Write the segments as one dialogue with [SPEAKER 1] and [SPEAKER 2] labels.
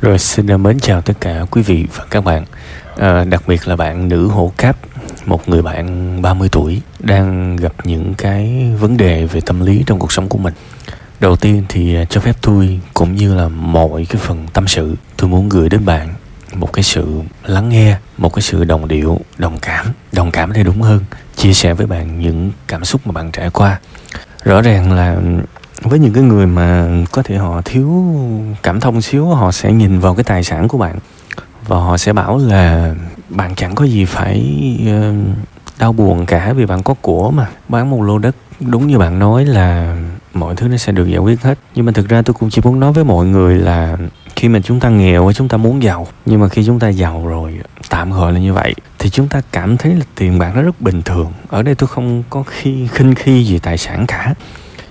[SPEAKER 1] Rồi xin ờ, mến chào tất cả quý vị và các bạn. À, Đặc biệt là bạn nữ hổ cáp Một người bạn 30 tuổi Đang gặp những cái vấn đề về tâm lý trong cuộc sống của mình. Đầu tiên thì ờ, cho phép tôi cũng như là mọi cái phần tâm sự Tôi muốn gửi đến bạn một cái sự lắng nghe Một cái sự đồng điệu, đồng cảm Đồng cảm thì đúng hơn Chia sẻ với bạn những cảm xúc mà bạn trải qua. Rõ ràng là với những cái người mà có thể họ thiếu cảm thông xíu, họ sẽ nhìn vào cái tài sản của bạn và họ sẽ bảo là bạn chẳng có gì phải ờ, đau buồn cả vì bạn có của mà. Bán một lô đất, đúng như bạn nói là mọi thứ nó sẽ được giải quyết hết. Nhưng mà thực ra tôi cũng chỉ muốn nói với mọi người là khi mà chúng ta nghèo, chúng ta muốn giàu. Nhưng mà khi chúng ta giàu rồi tạm gọi là như vậy, thì chúng ta cảm thấy là tiền bạc nó rất bình thường. Ở đây tôi không có khi, khinh khi gì tài sản cả.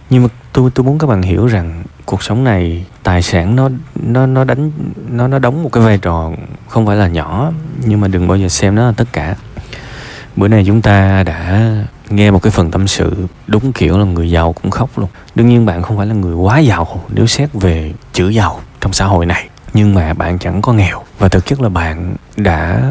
[SPEAKER 1] Nhưng mà tôi tôi muốn các bạn hiểu rằng cuộc sống này, tài sản nó nó nó đánh, nó nó đóng một cái vai trò không phải là nhỏ, nhưng mà đừng bao giờ xem nó là tất cả. Bữa nay chúng ta đã nghe một cái phần tâm sự đúng kiểu là người giàu cũng khóc luôn. Đương nhiên bạn không phải là người quá giàu, nếu xét về chữ giàu trong xã hội này nhưng mà bạn chẳng có nghèo. Và thực chất là bạn đã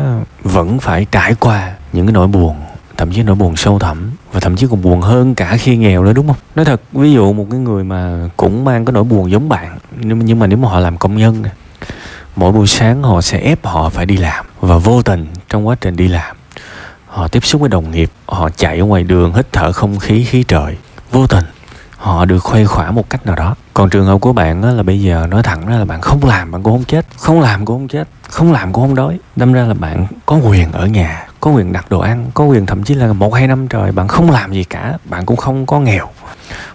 [SPEAKER 1] vẫn phải trải qua những cái nỗi buồn thậm chí nỗi buồn sâu thẳm và thậm chí còn buồn hơn cả khi nghèo nữa đúng không? Nói thật ví dụ một cái người mà cũng mang cái nỗi buồn giống bạn nhưng, nhưng mà nếu mà họ làm công nhân mỗi buổi sáng họ sẽ ép họ phải đi làm và vô tình trong quá trình đi làm họ tiếp xúc với đồng nghiệp họ chạy ở ngoài đường hít thở không khí khí trời vô tình họ được khuây khỏa một cách nào đó. Còn trường hợp của bạn á, là bây giờ nói thẳng ra là bạn không làm bạn cũng không chết. Không làm cũng không chết không làm cũng không đói. Đâm ra là bạn có quyền ở nhà có quyền đặt đồ ăn có quyền thậm chí là một hai năm trời bạn không làm gì cả bạn cũng không có nghèo.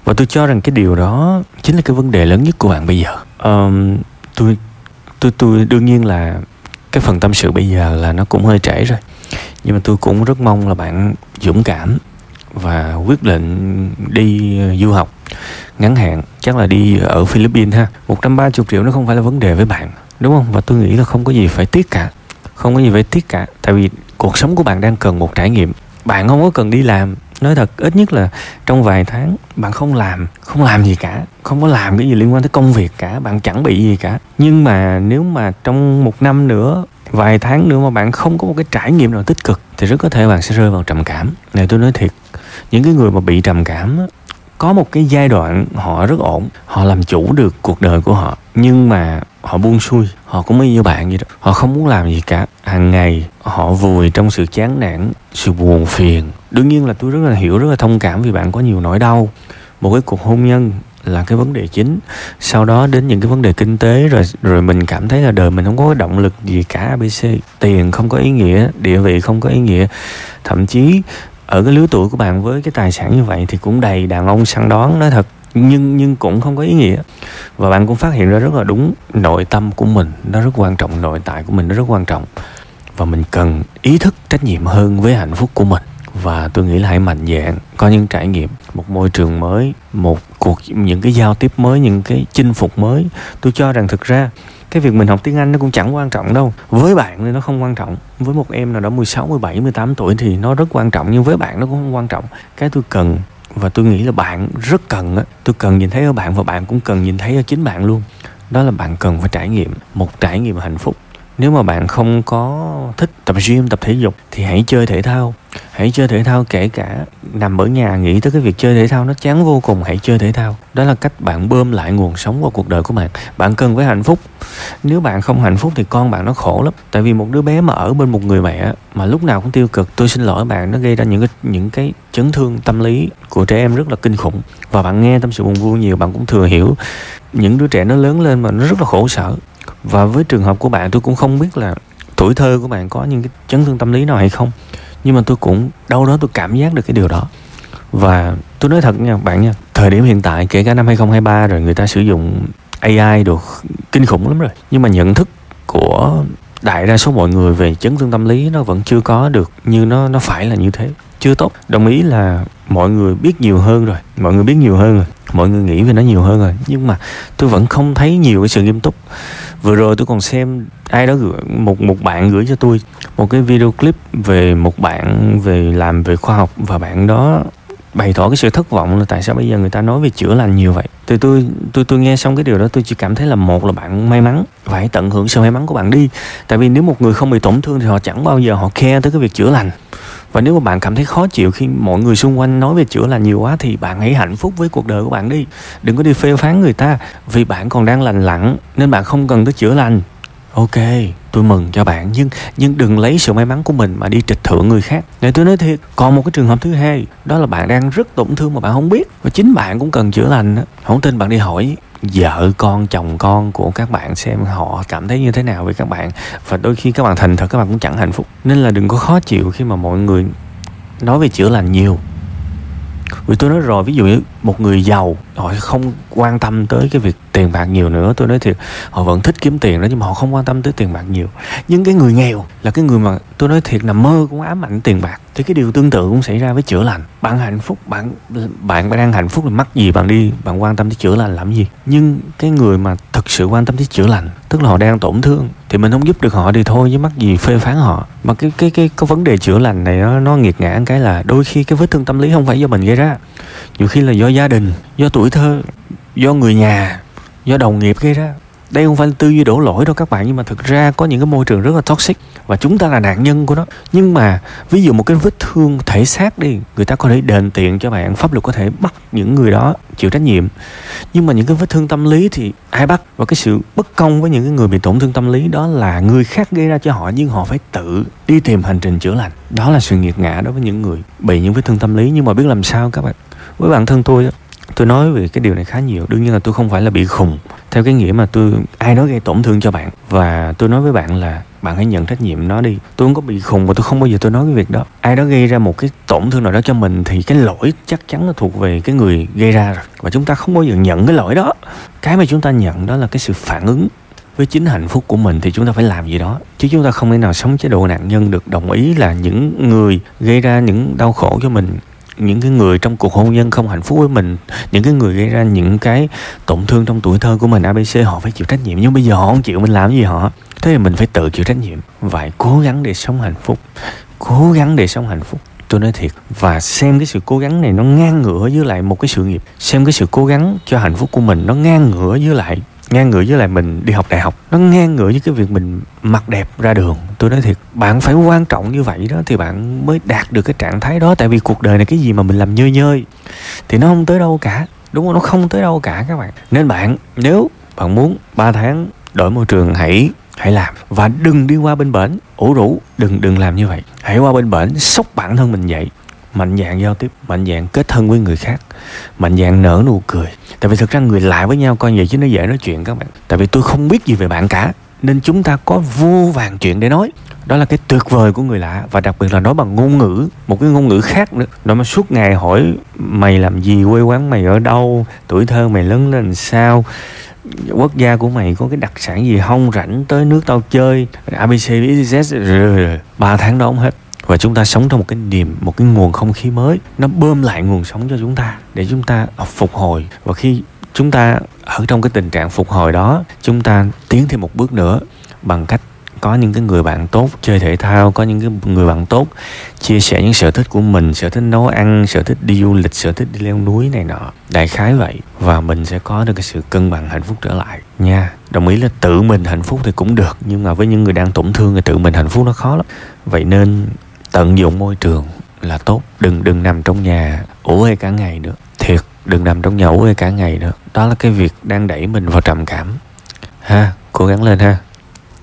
[SPEAKER 1] Và tôi cho rằng cái điều đó chính là cái vấn đề lớn nhất của bạn bây giờ. Um, tôi tôi tôi đương nhiên là cái phần tâm sự bây giờ là nó cũng hơi trễ rồi. Nhưng mà tôi cũng rất mong là bạn dũng cảm và quyết định đi ờ, du học. Ngắn hạn, chắc là đi ở Philippines ha. 130 triệu nó không phải là vấn đề với bạn, đúng không? Và tôi nghĩ là không có gì phải tiếc cả. Không có gì phải tiếc cả, tại vì cuộc sống của bạn đang cần một trải nghiệm. Bạn không có cần đi làm. Nói thật, ít nhất là trong vài tháng, bạn không làm không làm gì cả. Không có làm cái gì liên quan tới công việc cả, bạn chẳng bị gì cả. Nhưng mà nếu mà trong một năm nữa vài tháng nữa mà bạn không có một cái trải nghiệm nào tích cực, thì rất có thể bạn sẽ rơi vào trầm cảm. Này, tôi nói thiệt, những cái người mà bị trầm cảm có một cái giai đoạn họ rất ổn, họ làm chủ được cuộc đời của họ, nhưng mà họ buông xuôi, họ cũng y như bạn vậy đó. Họ không muốn làm gì cả. Hàng ngày, họ vùi trong sự chán nản, sự buồn phiền. Đương nhiên là tôi rất là hiểu, rất là thông cảm vì bạn có nhiều nỗi đau. Một cái cuộc hôn nhân là cái vấn đề chính. Sau đó đến những cái vấn đề kinh tế, rồi rồi mình cảm thấy là đời mình không có động lực gì cả abc tiền không có ý nghĩa, địa vị không có ý nghĩa. Thậm chí ở cái lứa tuổi của bạn với cái tài sản như vậy thì cũng đầy đàn ông săn đón, nói thật, nhưng nhưng cũng không có ý nghĩa. Và bạn cũng phát hiện ra rất là đúng, nội tâm của mình nó rất quan trọng, nội tại của mình nó rất quan trọng. Và mình cần ý thức trách nhiệm hơn với hạnh phúc của mình và tôi nghĩ là hãy mạnh dạn có những trải nghiệm một môi trường mới một cuộc những cái giao tiếp mới những cái chinh phục mới. Tôi cho rằng thực ra cái việc mình học tiếng Anh nó cũng chẳng quan trọng đâu. Với bạn thì nó không quan trọng. Với một em nào đó 16, 17, 18 tuổi thì nó rất quan trọng nhưng với bạn nó cũng không quan trọng. Cái tôi cần và tôi nghĩ là bạn rất cần á tôi cần nhìn thấy ở bạn và bạn cũng cần nhìn thấy ở chính bạn luôn. Đó là bạn cần phải trải nghiệm một trải nghiệm hạnh phúc. Nếu mà bạn không có thích tập gym tập thể dục thì hãy chơi thể thao hãy chơi thể thao kể cả nằm ở nhà nghĩ tới cái việc chơi thể thao nó chán vô cùng, hãy chơi thể thao. Đó là cách bạn bơm lại nguồn sống vào cuộc đời của bạn. Bạn cần phải hạnh phúc. Nếu bạn không hạnh phúc thì con bạn nó khổ lắm. Tại vì một đứa bé mà ở bên một người mẹ mà lúc nào cũng tiêu cực, tôi xin lỗi bạn, nó gây ra những cái những cái chấn thương tâm lý của trẻ em rất là kinh khủng. Và bạn nghe tâm sự buồn vui nhiều, bạn cũng thừa hiểu. Những đứa trẻ nó lớn lên mà nó rất là khổ sở. Và với trường hợp của bạn, tôi cũng không biết là tuổi thơ của bạn có những cái chấn thương tâm lý nào hay không nhưng mà tôi cũng đâu đó tôi cảm giác được cái điều đó. Và tôi nói thật nha bạn nha, thời điểm hiện tại, kể cả năm 2023 rồi, người ta sử dụng AI được kinh khủng lắm rồi. Nhưng mà nhận thức của đại đa số mọi người về chấn thương tâm lý nó vẫn chưa có được như nó nó phải là như thế. Chưa tốt. Đồng ý là mọi người biết nhiều hơn rồi. Mọi người biết nhiều hơn rồi. Mọi người nghĩ về nó nhiều hơn rồi. Nhưng mà tôi vẫn không thấy nhiều cái sự nghiêm túc vừa rồi tôi còn xem ai đó gửi, một một bạn gửi cho tôi một cái video clip về một bạn về làm về khoa học và bạn đó bày tỏ cái sự thất vọng là tại sao bây giờ người ta nói về chữa lành nhiều vậy. Thì tôi tôi tôi nghe xong cái điều đó tôi chỉ cảm thấy là một là bạn may mắn, phải tận hưởng sự may mắn của bạn đi. Tại vì nếu một người không bị tổn thương thì họ chẳng bao giờ họ care tới cái việc chữa lành và nếu mà bạn cảm thấy khó chịu khi mọi người xung quanh nói về chữa lành nhiều quá, thì bạn hãy hạnh phúc với cuộc đời của bạn đi. Đừng có đi phê phán người ta vì bạn còn đang lành lặn nên bạn không cần tới chữa lành. Ok, tôi mừng cho bạn, nhưng nhưng đừng lấy sự may mắn của mình mà đi trịch thượng người khác. Để tôi nói thiệt, còn một cái trường hợp thứ hai, đó là bạn đang rất tổn thương mà bạn không biết. Và chính bạn cũng cần chữa lành không tin bạn đi hỏi vợ con, chồng con của các bạn xem họ cảm thấy như thế nào với các bạn. Và đôi khi các bạn thành thật, các bạn cũng chẳng hạnh phúc. Nên là đừng có khó chịu khi mà mọi người nói về chữa lành nhiều vì tôi nói rồi, ví dụ như một người giàu, họ không quan tâm tới cái việc tiền bạc nhiều nữa. Tôi nói thiệt, họ vẫn thích kiếm tiền đó, nhưng mà họ không quan tâm tới tiền bạc nhiều. Nhưng cái người nghèo là cái người mà, tôi nói thiệt nằm mơ cũng ám ảnh tiền bạc. Thì cái điều tương tự cũng xảy ra với chữa lành. Bạn hạnh phúc, bạn bạn đang hạnh phúc là mắc gì, bạn đi, bạn quan tâm tới chữa lành làm gì? Nhưng cái người mà thực sự quan tâm tới chữa lành, tức là họ đang tổn thương thì mình không giúp được họ thì thôi, chứ mắc gì phê phán họ. Mà cái cái cái cái vấn đề chữa lành này nó nó nghiệt ngã cái là đôi khi cái vết thương tâm lý không phải do mình gây ra. Nhiều khi là do gia đình, do tuổi thơ, do người nhà, do đồng nghiệp gây ra. Đây không phải tư duy đổ lỗi đâu các bạn, nhưng mà thực ra có những cái môi trường rất là toxic và chúng ta là nạn nhân của nó. Nhưng mà, ví dụ một cái vết thương thể xác đi, người ta có thể đền tiền cho bạn, pháp luật có thể bắt những người đó chịu trách nhiệm. Nhưng mà những cái vết thương tâm lý thì ai bắt? Và cái sự bất công với những cái người bị tổn thương tâm lý đó là người khác gây ra cho họ, nhưng họ phải tự đi tìm hành trình chữa lành. Đó là sự nghiệt ngã đối với những người bị những vết thương tâm lý. Nhưng mà biết làm sao các bạn? Với bản thân tôi tôi nói về cái điều này khá nhiều. Đương nhiên là tôi không phải là bị khùng theo cái nghĩa mà tôi, ai đó gây tổn thương cho bạn, và tôi nói với bạn là bạn hãy nhận trách nhiệm nó đi. Tôi không có bị khùng và tôi không bao giờ tôi nói cái việc đó. Ai đó gây ra một cái tổn thương nào đó cho mình thì cái lỗi chắc chắn là thuộc về cái người gây ra rồi. Và chúng ta không bao giờ nhận cái lỗi đó. Cái mà chúng ta nhận đó là cái sự phản ứng với chính hạnh phúc của mình thì chúng ta phải làm gì đó. Chứ chúng ta không thể nào sống chế độ nạn nhân được đồng ý là những người gây ra những đau khổ cho mình những cái người trong cuộc hôn nhân không hạnh phúc với mình, những cái người gây ra những cái tổn thương trong tuổi thơ của mình abc họ phải chịu trách nhiệm. Nhưng bây giờ họ không chịu, mình làm gì họ? Thế thì mình phải tự chịu trách nhiệm. Phải cố gắng để sống hạnh phúc. Cố gắng để sống hạnh phúc. Tôi nói thiệt. Và xem cái sự cố gắng này nó ngang ngửa với lại một cái sự nghiệp. Xem cái sự cố gắng cho hạnh phúc của mình nó ngang ngửa với lại ngang ngửa với lại mình đi học đại học, nó ngang ngửa với cái việc mình mặc đẹp ra đường. Tôi nói thiệt, bạn phải quan trọng như vậy đó thì bạn mới đạt được cái trạng thái đó. Tại vì cuộc đời này cái gì mà mình làm nhơi nhơi thì nó không tới đâu cả. Đúng không? Nó không tới đâu cả các bạn. Nên bạn, nếu bạn muốn 3 tháng đổi môi trường, hãy hãy làm. Và đừng đi qua bên bển. Ủ rũ, đừng đừng làm như vậy. Hãy qua bên bển, sốc bản thân mình dậy mạnh dạn giao tiếp, mạnh dạn kết thân với người khác, mạnh dạn nở nụ cười. Tại vì thực ra người lạ với nhau coi vậy chứ nó dễ nói chuyện các bạn. Tại vì tôi không biết gì về bạn cả, nên chúng ta có vô vàng chuyện để nói. Đó là cái tuyệt vời của người lạ, và đặc biệt là nói bằng ngôn ngữ, một cái ngôn ngữ khác nữa. Nó mà suốt ngày hỏi, mày làm gì? Quê quán mày ở đâu? Tuổi thơ mày lớn lên sao? Quốc gia của mày có cái đặc sản gì không rảnh tới nước tao chơi? Abc ba tháng đó không hết và chúng ta sống trong một cái niềm, một cái nguồn không khí mới. Nó bơm lại nguồn sống cho chúng ta để chúng ta phục hồi. Và khi chúng ta ở trong cái tình trạng phục hồi đó, chúng ta tiến thêm một bước nữa bằng cách có những cái người bạn tốt, chơi thể thao, có những cái người bạn tốt, chia sẻ những sở thích của mình, sở thích nấu ăn, sở thích đi du lịch, sở thích đi leo núi này nọ. Đại khái vậy. Và mình sẽ có được cái sự cân bằng hạnh phúc trở lại. Nha, đồng ý là tự mình hạnh phúc thì cũng được. Nhưng mà với những người đang tổn thương thì tự mình hạnh phúc nó khó lắm. Vậy nên tận dụng môi trường là tốt, đừng đừng nằm trong nhà ủ ê cả ngày nữa. Thiệt, đừng nằm trong nhà ủ ê cả ngày nữa. Đó là cái việc đang đẩy mình vào trầm cảm. Ha, cố gắng lên ha.